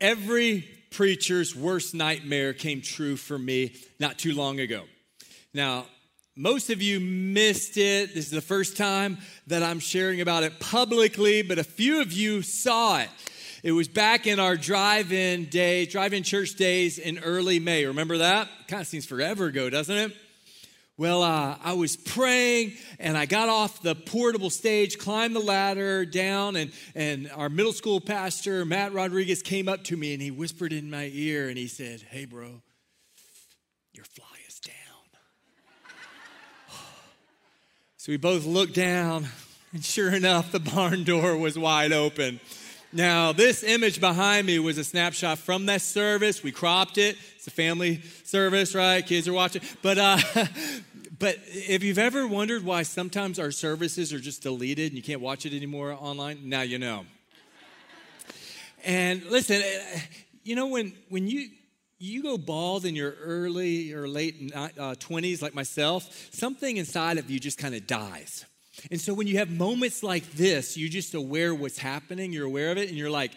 Every preacher's worst nightmare came true for me not too long ago. Now, most of you missed it. This is the first time that I'm sharing about it publicly, but a few of you saw it. It was back in our drive in day, drive in church days in early May. Remember that? Kind of seems forever ago, doesn't it? Well, uh, I was praying and I got off the portable stage, climbed the ladder down, and, and our middle school pastor, Matt Rodriguez, came up to me and he whispered in my ear and he said, Hey, bro, your fly is down. so we both looked down, and sure enough, the barn door was wide open. Now, this image behind me was a snapshot from that service. We cropped it. It's a family service, right? Kids are watching. But uh, but if you've ever wondered why sometimes our services are just deleted and you can't watch it anymore online, now you know. and listen, eh, you know when when you you go bald in your early or late uh, 20s like myself, something inside of you just kind of dies. And so when you have moments like this, you're just aware what's happening, you're aware of it, and you're like,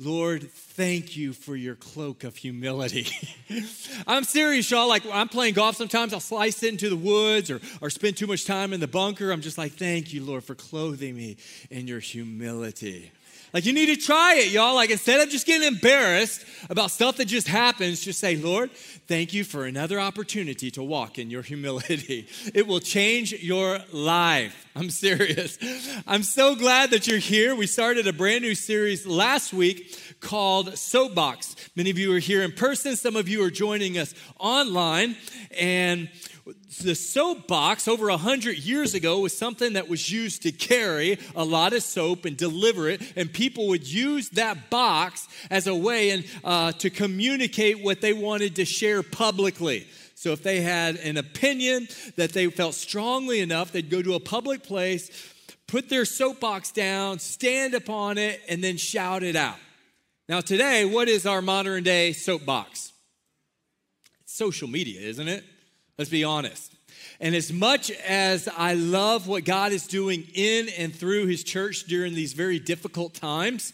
Lord, thank you for your cloak of humility. I'm serious, y'all. Like, I'm playing golf sometimes, I'll slice it into the woods or, or spend too much time in the bunker. I'm just like, thank you, Lord, for clothing me in your humility. Like, you need to try it, y'all. Like, instead of just getting embarrassed about stuff that just happens, just say, Lord, thank you for another opportunity to walk in your humility. It will change your life. I'm serious. I'm so glad that you're here. We started a brand new series last week called Soapbox. Many of you are here in person, some of you are joining us online. And the soapbox over a hundred years ago was something that was used to carry a lot of soap and deliver it, and people would use that box as a way and uh, to communicate what they wanted to share publicly. So if they had an opinion that they felt strongly enough, they'd go to a public place, put their soapbox down, stand upon it, and then shout it out. Now, today, what is our modern day soapbox? social media, isn't it? Let's be honest. And as much as I love what God is doing in and through his church during these very difficult times,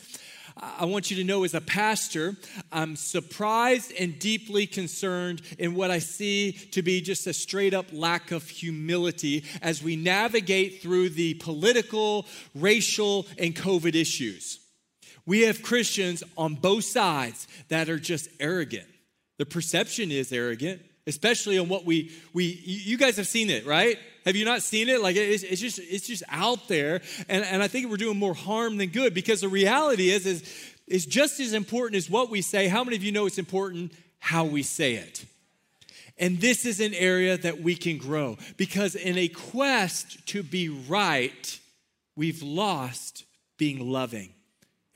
I want you to know as a pastor, I'm surprised and deeply concerned in what I see to be just a straight up lack of humility as we navigate through the political, racial, and COVID issues. We have Christians on both sides that are just arrogant. The perception is arrogant, especially on what we we you guys have seen it right? Have you not seen it? Like it's, it's just it's just out there. And, and i think we're doing more harm than good because the reality is is is just as important as what we say. How many of you know it's important how we say it? And this is an area that we can grow because in a quest to be right we've lost being loving.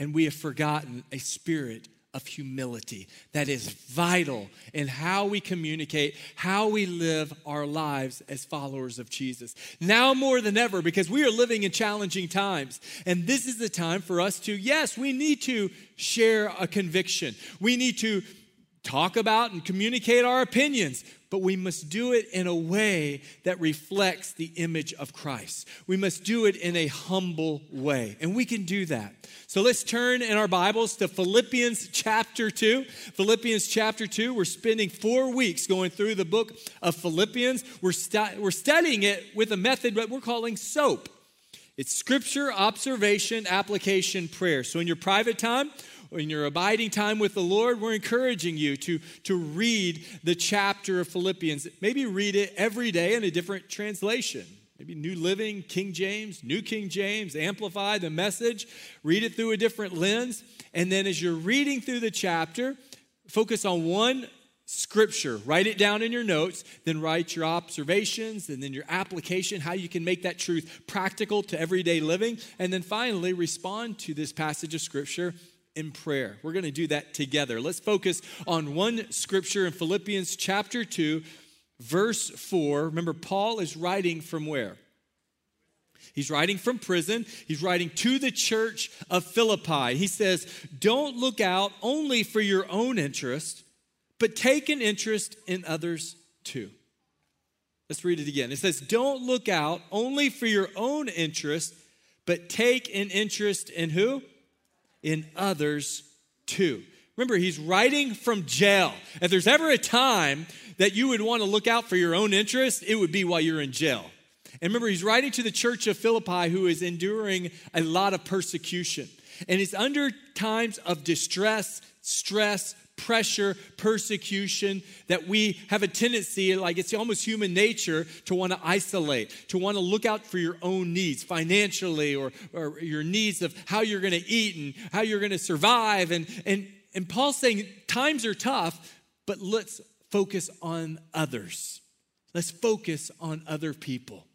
And we have forgotten a spirit of humility that is vital in how we communicate, how we live our lives as followers of Jesus. Now more than ever, because we are living in challenging times. And this is the time for us to, yes, we need to share a conviction. We need to talk about and communicate our opinions, but we must do it in a way that reflects the image of Christ. We must do it in a humble way, and we can do that. So let's turn in our Bibles to Philippians chapter 2. Philippians chapter 2. We're spending four weeks going through the book of Philippians. We're, stu- we're studying it with a method that we're calling SOAP. It's scripture, observation, application, prayer. So in your private time, in your abiding time with the Lord, we're encouraging you to, to read the chapter of Philippians. Maybe read it every day in a different translation. Maybe New Living, King James, New King James, Amplify the message. Read it through a different lens. And then as you're reading through the chapter, focus on one scripture. Write it down in your notes, then write your observations and then your application, how you can make that truth practical to everyday living. And then finally, respond to this passage of scripture in prayer. We're going to do that together. Let's focus on one scripture in Philippians chapter 2, verse 4. Remember, Paul is writing from where? He's writing from prison. He's writing to the church of Philippi. He says, Don't look out only for your own interest, but take an interest in others too. Let's read it again. It says, Don't look out only for your own interest, but take an interest in who? In others too. Remember, he's writing from jail. If there's ever a time that you would want to look out for your own interest, it would be while you're in jail. And remember, he's writing to the church of Philippi who is enduring a lot of persecution. And it's under times of distress, stress, pressure, persecution that we have a tendency, like it's almost human nature, to want to isolate, to want to look out for your own needs financially or, or your needs of how you're going to eat and how you're going to survive. And, and, and Paul's saying times are tough, but let's focus on others. Let's focus on other people.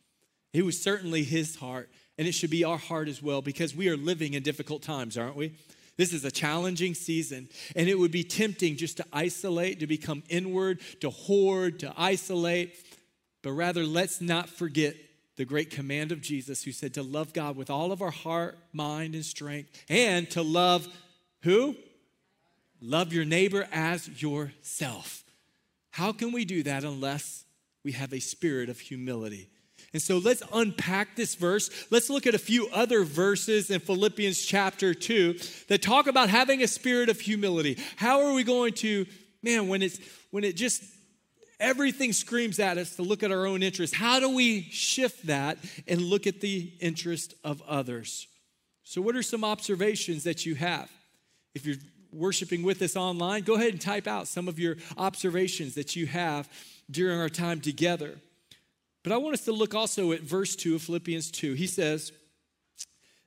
It was certainly his heart, and it should be our heart as well because we are living in difficult times, aren't we? This is a challenging season, and it would be tempting just to isolate, to become inward, to hoard, to isolate. But rather, let's not forget the great command of Jesus, who said to love God with all of our heart, mind, and strength, and to love who? Love your neighbor as yourself. How can we do that unless we have a spirit of humility? And so let's unpack this verse. Let's look at a few other verses in Philippians chapter 2 that talk about having a spirit of humility. How are we going to, man, when it's when it just everything screams at us to look at our own interest, how do we shift that and look at the interest of others? So, what are some observations that you have? If you're worshiping with us online, go ahead and type out some of your observations that you have during our time together. But I want us to look also at verse 2 of Philippians 2. He says,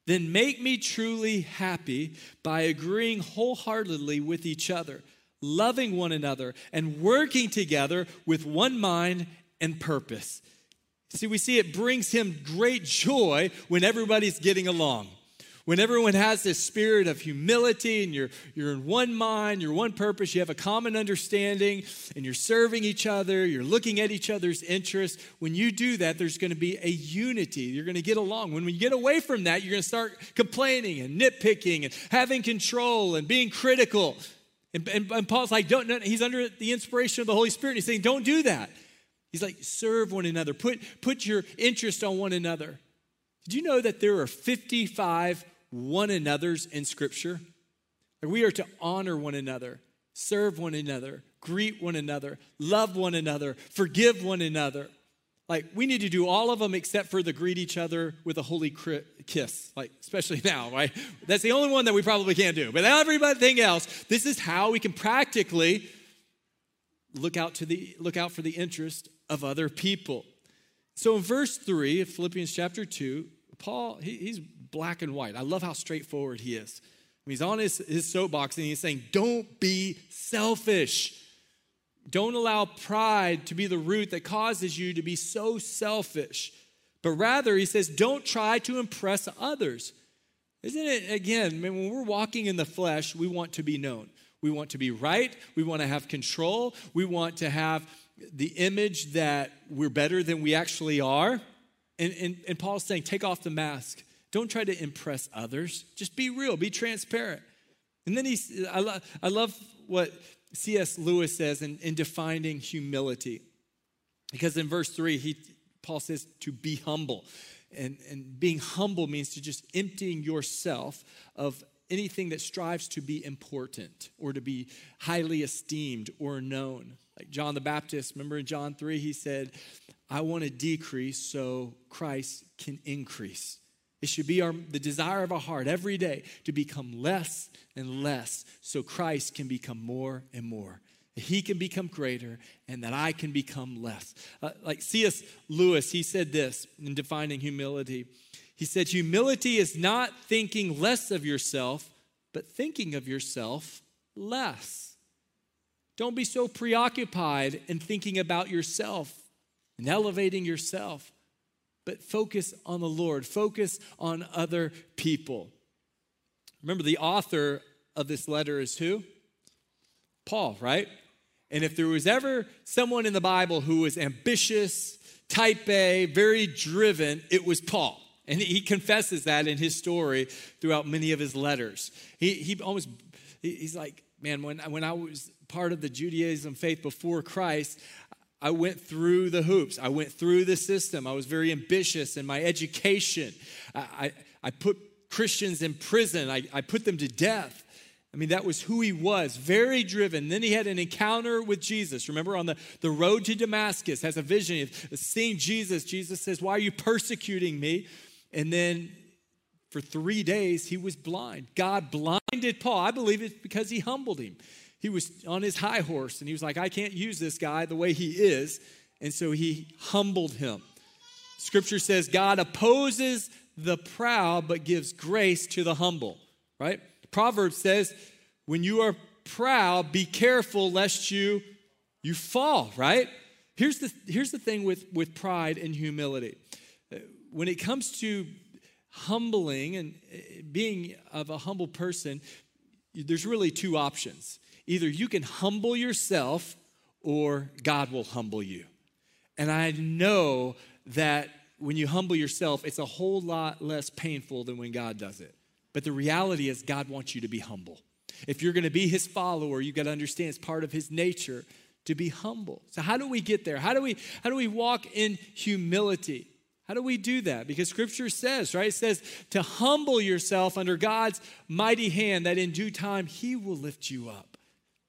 Then make me truly happy by agreeing wholeheartedly with each other, loving one another, and working together with one mind and purpose. See, we see it brings him great joy when everybody's getting along when everyone has this spirit of humility and you're, you're in one mind, you're one purpose, you have a common understanding, and you're serving each other, you're looking at each other's interests, when you do that, there's going to be a unity. You're going to get along. When we get away from that, you're going to start complaining and nitpicking and having control and being critical. And, and, and Paul's like, don't, no, he's under the inspiration of the Holy Spirit. He's saying, don't do that. He's like, serve one another, put, put your interest on one another. Did you know that there are 55 one another's in Scripture. Like we are to honor one another, serve one another, greet one another, love one another, forgive one another. Like, we need to do all of them except for the greet each other with a holy kiss, like, especially now, right? That's the only one that we probably can't do. But everything else, this is how we can practically look out, to the, look out for the interest of other people. So in verse 3 of Philippians chapter 2, Paul, he, he's black and white. I love how straightforward he is. He's on his, his soapbox and he's saying, Don't be selfish. Don't allow pride to be the root that causes you to be so selfish. But rather, he says, Don't try to impress others. Isn't it, again, when we're walking in the flesh, we want to be known. We want to be right. We want to have control. We want to have the image that we're better than we actually are. And, and, and Paul's saying, take off the mask. Don't try to impress others. Just be real, be transparent. And then he, I, lo- I love what C.S. Lewis says in, in defining humility. Because in verse 3, he, Paul says to be humble. And, and being humble means to just emptying yourself of anything that strives to be important or to be highly esteemed or known. Like John the Baptist, remember in John 3, he said, I want to decrease so Christ can increase. It should be our, the desire of our heart every day to become less and less so Christ can become more and more. He can become greater and that I can become less. Uh, like C.S. Lewis, he said this in defining humility. He said, Humility is not thinking less of yourself, but thinking of yourself less. Don't be so preoccupied in thinking about yourself and elevating yourself but focus on the Lord, focus on other people. Remember, the author of this letter is who? Paul, right? And if there was ever someone in the Bible who was ambitious, type A, very driven, it was Paul. And he confesses that in his story throughout many of his letters. He, he almost, he's like, man, when, when I was part of the Judaism faith before Christ, I went through the hoops. I went through the system. I was very ambitious in my education. I, I, I put Christians in prison, I, I put them to death. I mean, that was who he was, very driven. Then he had an encounter with Jesus. Remember, on the, the road to Damascus, has a vision of seeing Jesus. Jesus says, Why are you persecuting me? And then for three days, he was blind. God blinded Paul. I believe it's because he humbled him. He was on his high horse and he was like, I can't use this guy the way he is. And so he humbled him. Scripture says God opposes the proud but gives grace to the humble, right? Proverbs says, when you are proud, be careful lest you you fall, right? Here's the here's the thing with with pride and humility. When it comes to humbling and eh, being of a humble person, there's really two options. Either you can humble yourself or God will humble you. And I know that when you humble yourself, it's a whole lot less painful than when God does it. But the reality is, God wants you to be humble. If you're going to be his follower, you've got to understand it's part of his nature to be humble. So how do we get there? How do we how do we walk in humility? How do we do that? Because scripture says, right? It says to humble yourself under God's mighty hand that in due time he will lift you up.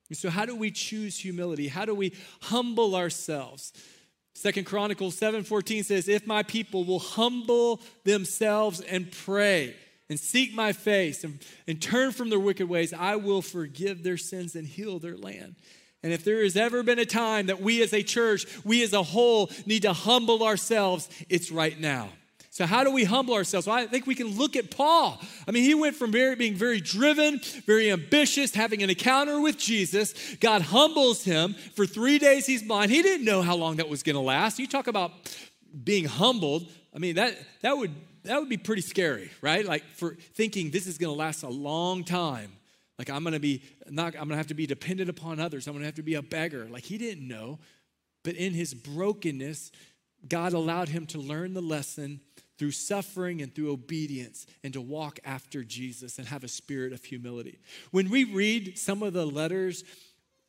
And so how do we choose humility? How do we humble ourselves? Second Chronicles 7:14 says, "If my people will humble themselves and pray and seek my face and, and turn from their wicked ways, I will forgive their sins and heal their land." And if there has ever been a time that we as a church, we as a whole need to humble ourselves, it's right now. So, how do we humble ourselves? Well, I think we can look at Paul. I mean, he went from very, being very driven, very ambitious, having an encounter with Jesus. God humbles him. For three days, he's blind. He didn't know how long that was going to last. You talk about being humbled. I mean, that, that, would, that would be pretty scary, right? Like, for thinking this is going to last a long time. Like, I'm going to be not, I'm going to have to be dependent upon others. I'm going to have to be a beggar. Like, he didn't know. But in his brokenness, God allowed him to learn the lesson through suffering and through obedience and to walk after Jesus and have a spirit of humility. When we read some of the letters,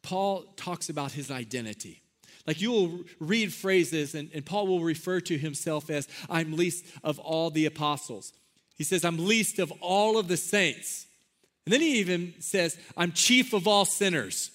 Paul talks about his identity. Like you will read phrases, and, and Paul will refer to himself as, I'm least of all the apostles. He says, I'm least of all of the saints. And then he even says, I'm chief of all sinners.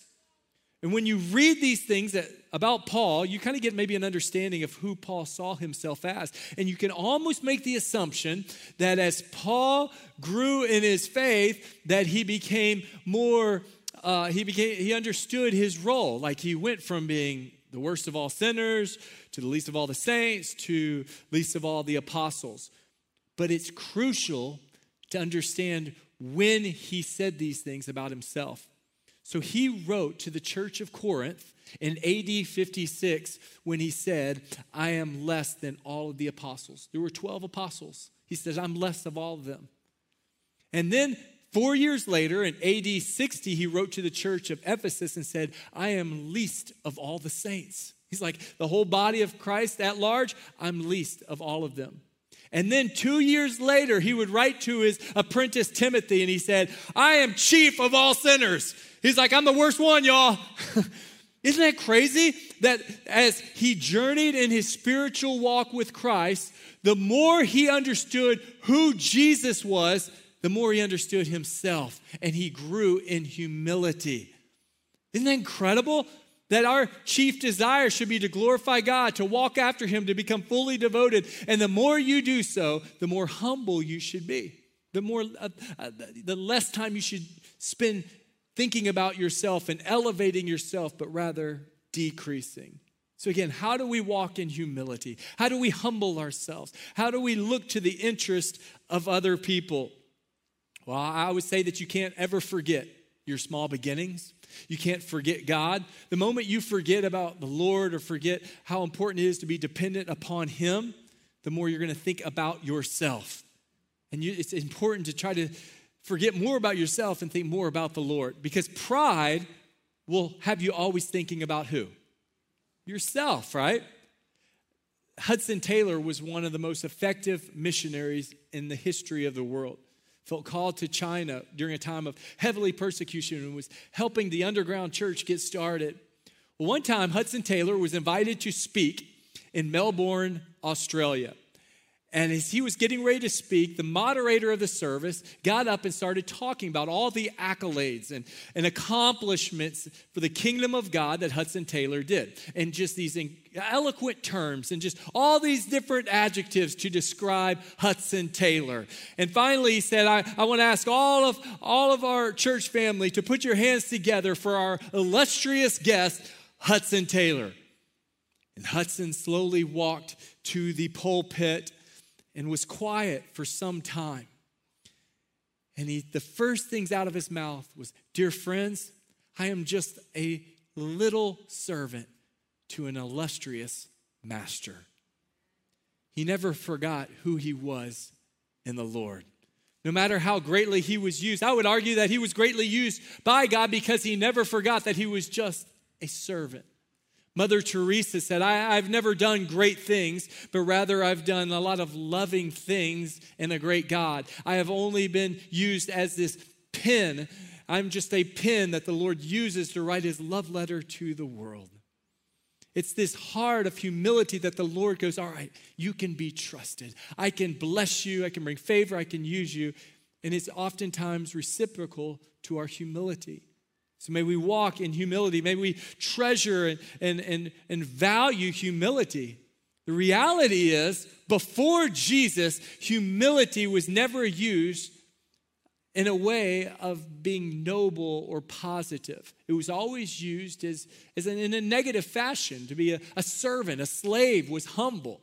And when you read these things that, about Paul, you kind of get maybe an understanding of who Paul saw himself as. And you can almost make the assumption that as Paul grew in his faith, that he became more, uh, he became, he understood his role. Like he went from being the worst of all sinners to the least of all the saints to least of all the apostles. But it's crucial to understand when he said these things about himself. So he wrote to the church of Corinth in AD 56 when he said, I am less than all of the apostles. There were 12 apostles. He says, I'm less of all of them. And then four years later, in AD 60, he wrote to the church of Ephesus and said, I am least of all the saints. He's like, the whole body of Christ at large, I'm least of all of them. And then two years later, he would write to his apprentice Timothy and he said, I am chief of all sinners. He's like, I'm the worst one, y'all. Isn't that crazy? That as he journeyed in his spiritual walk with Christ, the more he understood who Jesus was, the more he understood himself and he grew in humility. Isn't that incredible? That our chief desire should be to glorify God, to walk after him, to become fully devoted. And the more you do so, the more humble you should be. The more, uh, uh, the less time you should spend thinking about yourself and elevating yourself, but rather decreasing. So, again, how do we walk in humility? How do we humble ourselves? How do we look to the interest of other people? Well, I would say that you can't ever forget your small beginnings. You can't forget God. The moment you forget about the Lord or forget how important it is to be dependent upon Him, the more you're going to think about yourself. And you, it's important to try to forget more about yourself and think more about the Lord because pride will have you always thinking about who? Yourself, right? Hudson Taylor was one of the most effective missionaries in the history of the world. Felt called to China during a time of heavily persecution and was helping the underground church get started. One time, Hudson Taylor was invited to speak in Melbourne, Australia. And as he was getting ready to speak, the moderator of the service got up and started talking about all the accolades and, and accomplishments for the kingdom of God that Hudson Taylor did. And just these eloquent terms and just all these different adjectives to describe Hudson Taylor. And finally, he said, I, I want to ask all of, all of our church family to put your hands together for our illustrious guest, Hudson Taylor. And Hudson slowly walked to the pulpit and was quiet for some time. And he, the first things out of his mouth was, Dear friends, I am just a little servant to an illustrious master. He never forgot who he was in the Lord. No matter how greatly he was used, I would argue that he was greatly used by God because he never forgot that he was just a servant. Mother Teresa said, I, have never done great things, but rather I've done a lot of loving things in a great God. I have only been used as this pen. I'm just a pen that the Lord uses to write his love letter to the world. It's this heart of humility that the Lord goes, All right, you can be trusted. I can bless you. I can bring favor. I can use you. And it's oftentimes reciprocal to our humility. So may we walk in humility. May we treasure and, and, and, and value humility. The reality is, before Jesus, humility was never used in a way of being noble or positive. It was always used as, as an, in a negative fashion. To be a, a servant, a slave was humble,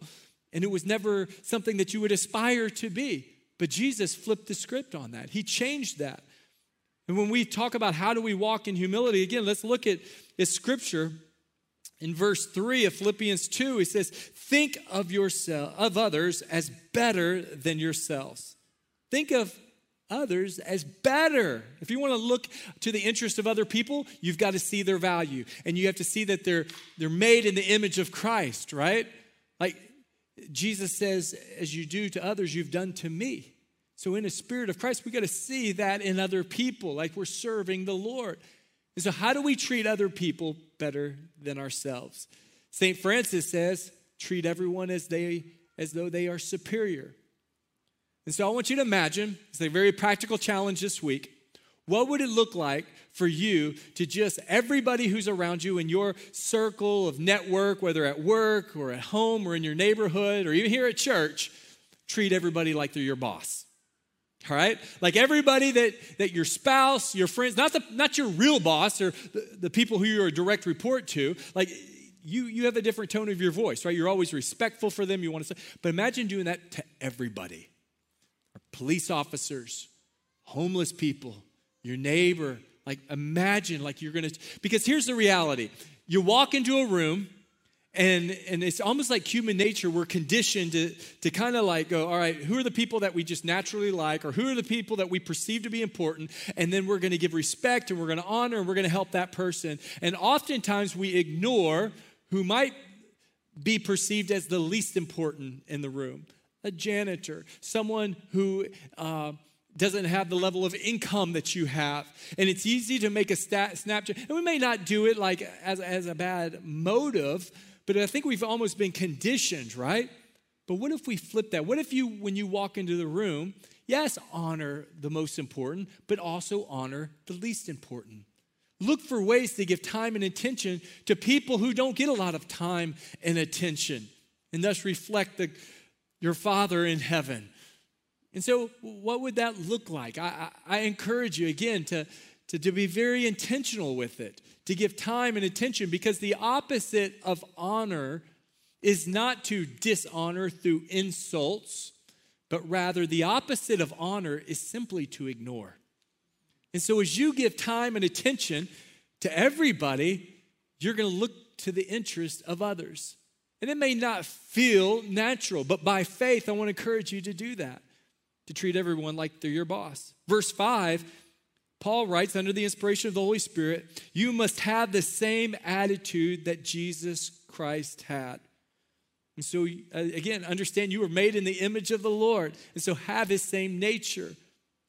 and it was never something that you would aspire to be. But Jesus flipped the script on that, He changed that. And when we talk about how do we walk in humility, again, let's look at this scripture in verse 3 of Philippians 2. He says, Think of yourself of others as better than yourselves. Think of others as better. If you want to look to the interest of other people, you've got to see their value. And you have to see that they're they're made in the image of Christ, right? Like Jesus says, as you do to others, you've done to me. So, in a spirit of Christ, we got to see that in other people, like we're serving the Lord. And so, how do we treat other people better than ourselves? St. Francis says, treat everyone as, they, as though they are superior. And so, I want you to imagine it's a very practical challenge this week. What would it look like for you to just everybody who's around you in your circle of network, whether at work or at home or in your neighborhood or even here at church, treat everybody like they're your boss? All right? Like everybody that that your spouse your friends not the not your real boss or the, the people who you're a direct report to like you you have a different tone of your voice right? You're always respectful for them. You want to say but imagine doing that to everybody. Our police officers homeless people your neighbor. Like imagine like you're gonna because here's the reality. You walk into a room and, and it's almost like human nature. We're conditioned to, to kind of like go, all right, who are the people that we just naturally like, or who are the people that we perceive to be important? And then we're going to give respect and we're going to honor and we're going to help that person. And oftentimes we ignore who might be perceived as the least important in the room a janitor, someone who. Uh, doesn't have the level of income that you have. And it's easy to make a stat, Snapchat. And we may not do it like as, as a bad motive, but I think we've almost been conditioned, right? But what if we flip that? What if you, when you walk into the room, yes, honor the most important, but also honor the least important? Look for ways to give time and attention to people who don't get a lot of time and attention, and thus reflect the, your Father in heaven. And so, what would that look like? I, I, I encourage you again to, to, to be very intentional with it to give time and attention because the opposite of honor is not to dishonor through insults, but rather the opposite of honor is simply to ignore. And so, as you give time and attention to everybody, you're going to look to the interest of others. And it may not feel natural, but by faith, I want to encourage you to do that, to treat everyone like they're your boss. Verse 5 Paul writes under the inspiration of the Holy Spirit, you must have the same attitude that Jesus Christ had. And so, uh, again, understand you were made in the image of the Lord, and so have his same nature.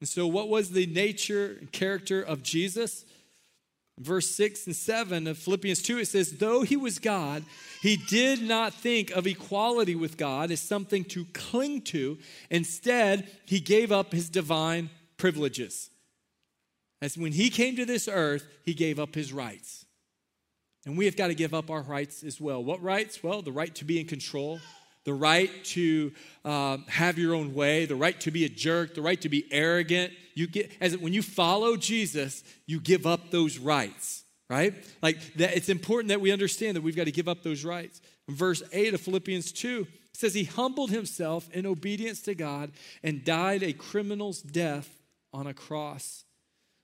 And so, what was the nature and character of Jesus? verse 6 and 7 of Philippians 2, it says, Though he was God, he did not think of equality with God as something to cling to. Instead, he gave up his divine privileges. As when he came to this earth, he gave up his rights. And we have got to give up our rights as well. What rights? Well, the right to be in control, the right to um, have your own way, the right to be a jerk, the right to be arrogant. You get as when you follow Jesus, you give up those rights, right? Like that. It's important that we understand that we've got to give up those rights. In verse eight of Philippians two says he humbled himself in obedience to God and died a criminal's death on a cross.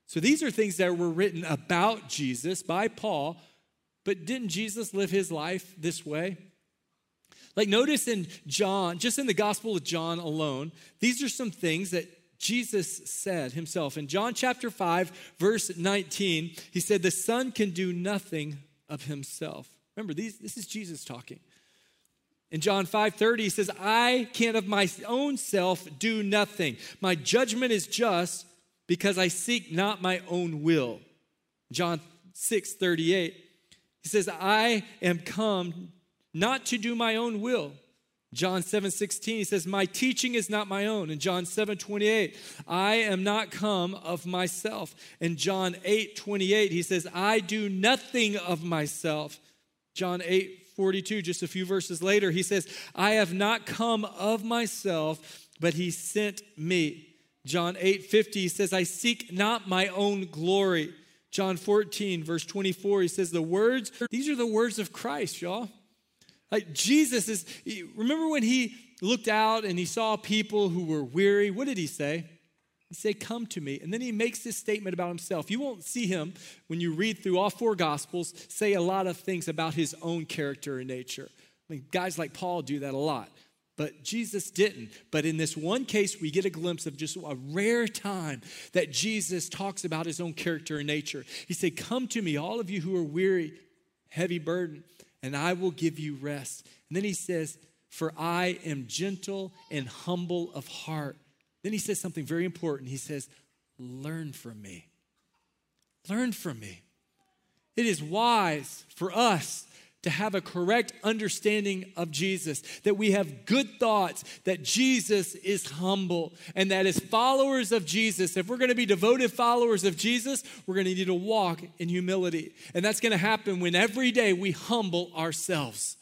So these are things that were written about Jesus by Paul, but didn't Jesus live his life this way? Like, notice in John, just in the Gospel of John alone, these are some things that Jesus said himself. In John chapter 5, verse 19, he said, The Son can do nothing of himself. Remember, these, this is Jesus talking. In John 5 30, he says, I can't of my own self do nothing. My judgment is just because I seek not my own will. John 6 38, he says, I am come not to do my own will. John 7 16, he says, My teaching is not my own. In John 7 28, I am not come of myself. In John 8 28, he says, I do nothing of myself. John 8 42, just a few verses later, he says, I have not come of myself, but he sent me. John 8 50, he says, I seek not my own glory. John 14, verse 24, he says, The words, these are the words of Christ, y'all. Like Jesus is, remember when he looked out and he saw people who were weary? What did he say? He said, Come to me. And then he makes this statement about himself. You won't see him when you read through all four gospels say a lot of things about his own character and nature. I mean, guys like Paul do that a lot. But Jesus didn't. But in this one case, we get a glimpse of just a rare time that Jesus talks about his own character and nature. He said, Come to me, all of you who are weary, heavy burden and I will give you rest. And then he says, For I am gentle and humble of heart. Then he says something very important. He says, Learn from me. Learn from me. It is wise for us to have a correct understanding of Jesus, that we have good thoughts, that Jesus is humble, and that as followers of Jesus, if we're gonna be devoted followers of Jesus, we're gonna need to walk in humility. And that's gonna happen when every day we humble ourselves.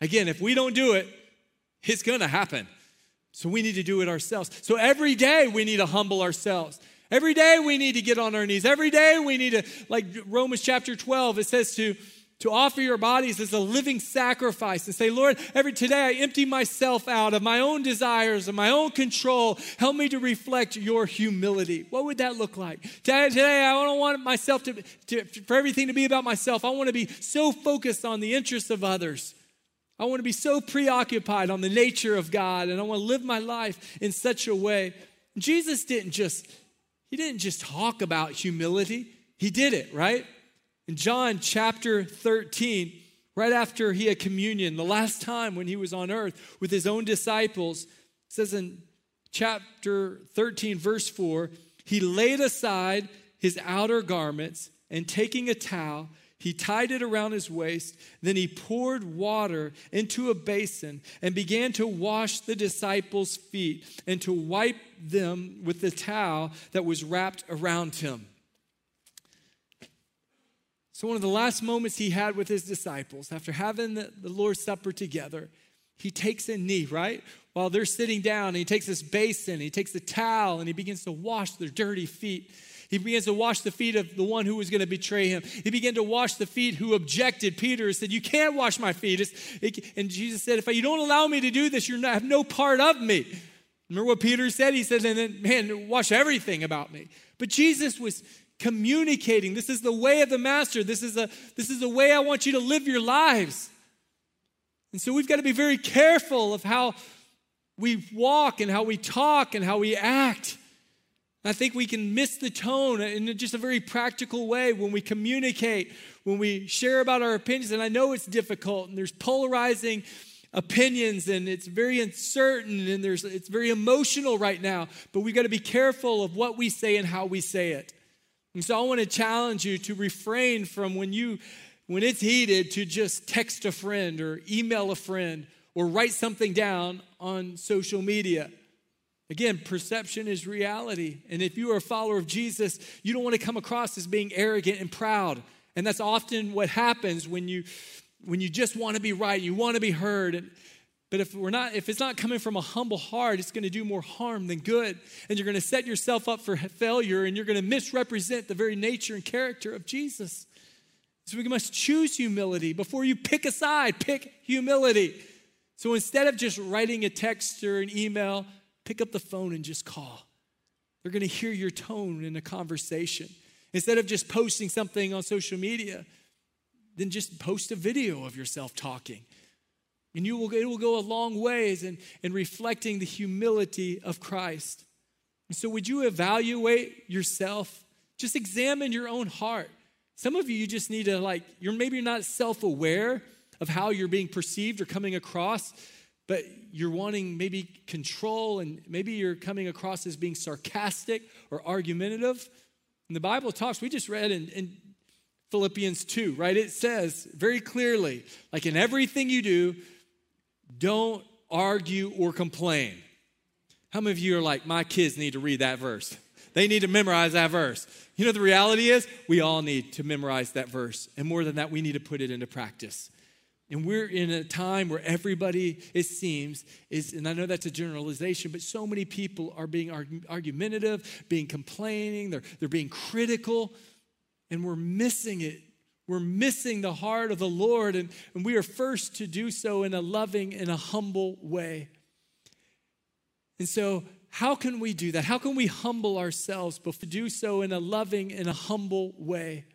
Again, if we don't do it, it's gonna happen. So we need to do it ourselves. So every day we need to humble ourselves. Every day we need to get on our knees. Every day we need to, like Romans chapter 12, it says to, to offer your bodies as a living sacrifice and say, Lord, every today I empty myself out of my own desires and my own control. Help me to reflect your humility. What would that look like? Today, today I don't want myself to, to, for everything to be about myself. I want to be so focused on the interests of others. I want to be so preoccupied on the nature of God, and I want to live my life in such a way. Jesus didn't just, he didn't just talk about humility. He did it, right? In John chapter 13, right after he had communion, the last time when he was on earth with his own disciples, says in chapter 13, verse 4, he laid aside his outer garments and taking a towel, he tied it around his waist. Then he poured water into a basin and began to wash the disciples' feet and to wipe them with the towel that was wrapped around him. So, one of the last moments he had with his disciples, after having the, the Lord's Supper together, he takes a knee, right? While they're sitting down, and he takes this basin, he takes the towel, and he begins to wash their dirty feet. He begins to wash the feet of the one who was going to betray him. He began to wash the feet who objected. Peter said, You can't wash my feet. It, and Jesus said, If you don't allow me to do this, you have no part of me. Remember what Peter said? He said, And then, man, wash everything about me. But Jesus was communicating. This is the way of the master. This is, a, this is the way I want you to live your lives. And so we've got to be very careful of how we walk and how we talk and how we act. I think we can miss the tone in just a very practical way when we communicate, when we share about our opinions. And I know it's difficult and there's polarizing opinions and it's very uncertain and there's it's very emotional right now, but we've got to be careful of what we say and how we say it. And so I want to challenge you to refrain from when you when it's heated to just text a friend or email a friend or write something down on social media. Again, perception is reality. And if you are a follower of Jesus, you don't want to come across as being arrogant and proud. And that's often what happens when you when you just want to be right, you want to be heard. But if we're not, if it's not coming from a humble heart, it's going to do more harm than good. And you're going to set yourself up for failure and you're going to misrepresent the very nature and character of Jesus. So we must choose humility. Before you pick a side, pick humility. So instead of just writing a text or an email, pick up the phone and just call. They're going to hear your tone in a conversation. Instead of just posting something on social media, then just post a video of yourself talking. And you will, it will go a long ways in, in reflecting the humility of Christ. And so, would you evaluate yourself? Just examine your own heart. Some of you, you just need to, like, you're maybe not self aware of how you're being perceived or coming across, but you're wanting maybe control and maybe you're coming across as being sarcastic or argumentative. And the Bible talks, we just read in, in Philippians 2, right? It says very clearly, like in everything you do, don't argue or complain. How many of you are like, my kids need to read that verse? They need to memorize that verse. You know, the reality is, we all need to memorize that verse. And more than that, we need to put it into practice. And we're in a time where everybody, it seems, is, and I know that's a generalization, but so many people are being argumentative, being complaining, they're, they're being critical, and we're missing it we're missing the heart of the Lord, and, and we are first to do so in a loving and a humble way. And so, how can we do that? How can we humble ourselves, but to do so in a loving and a humble way?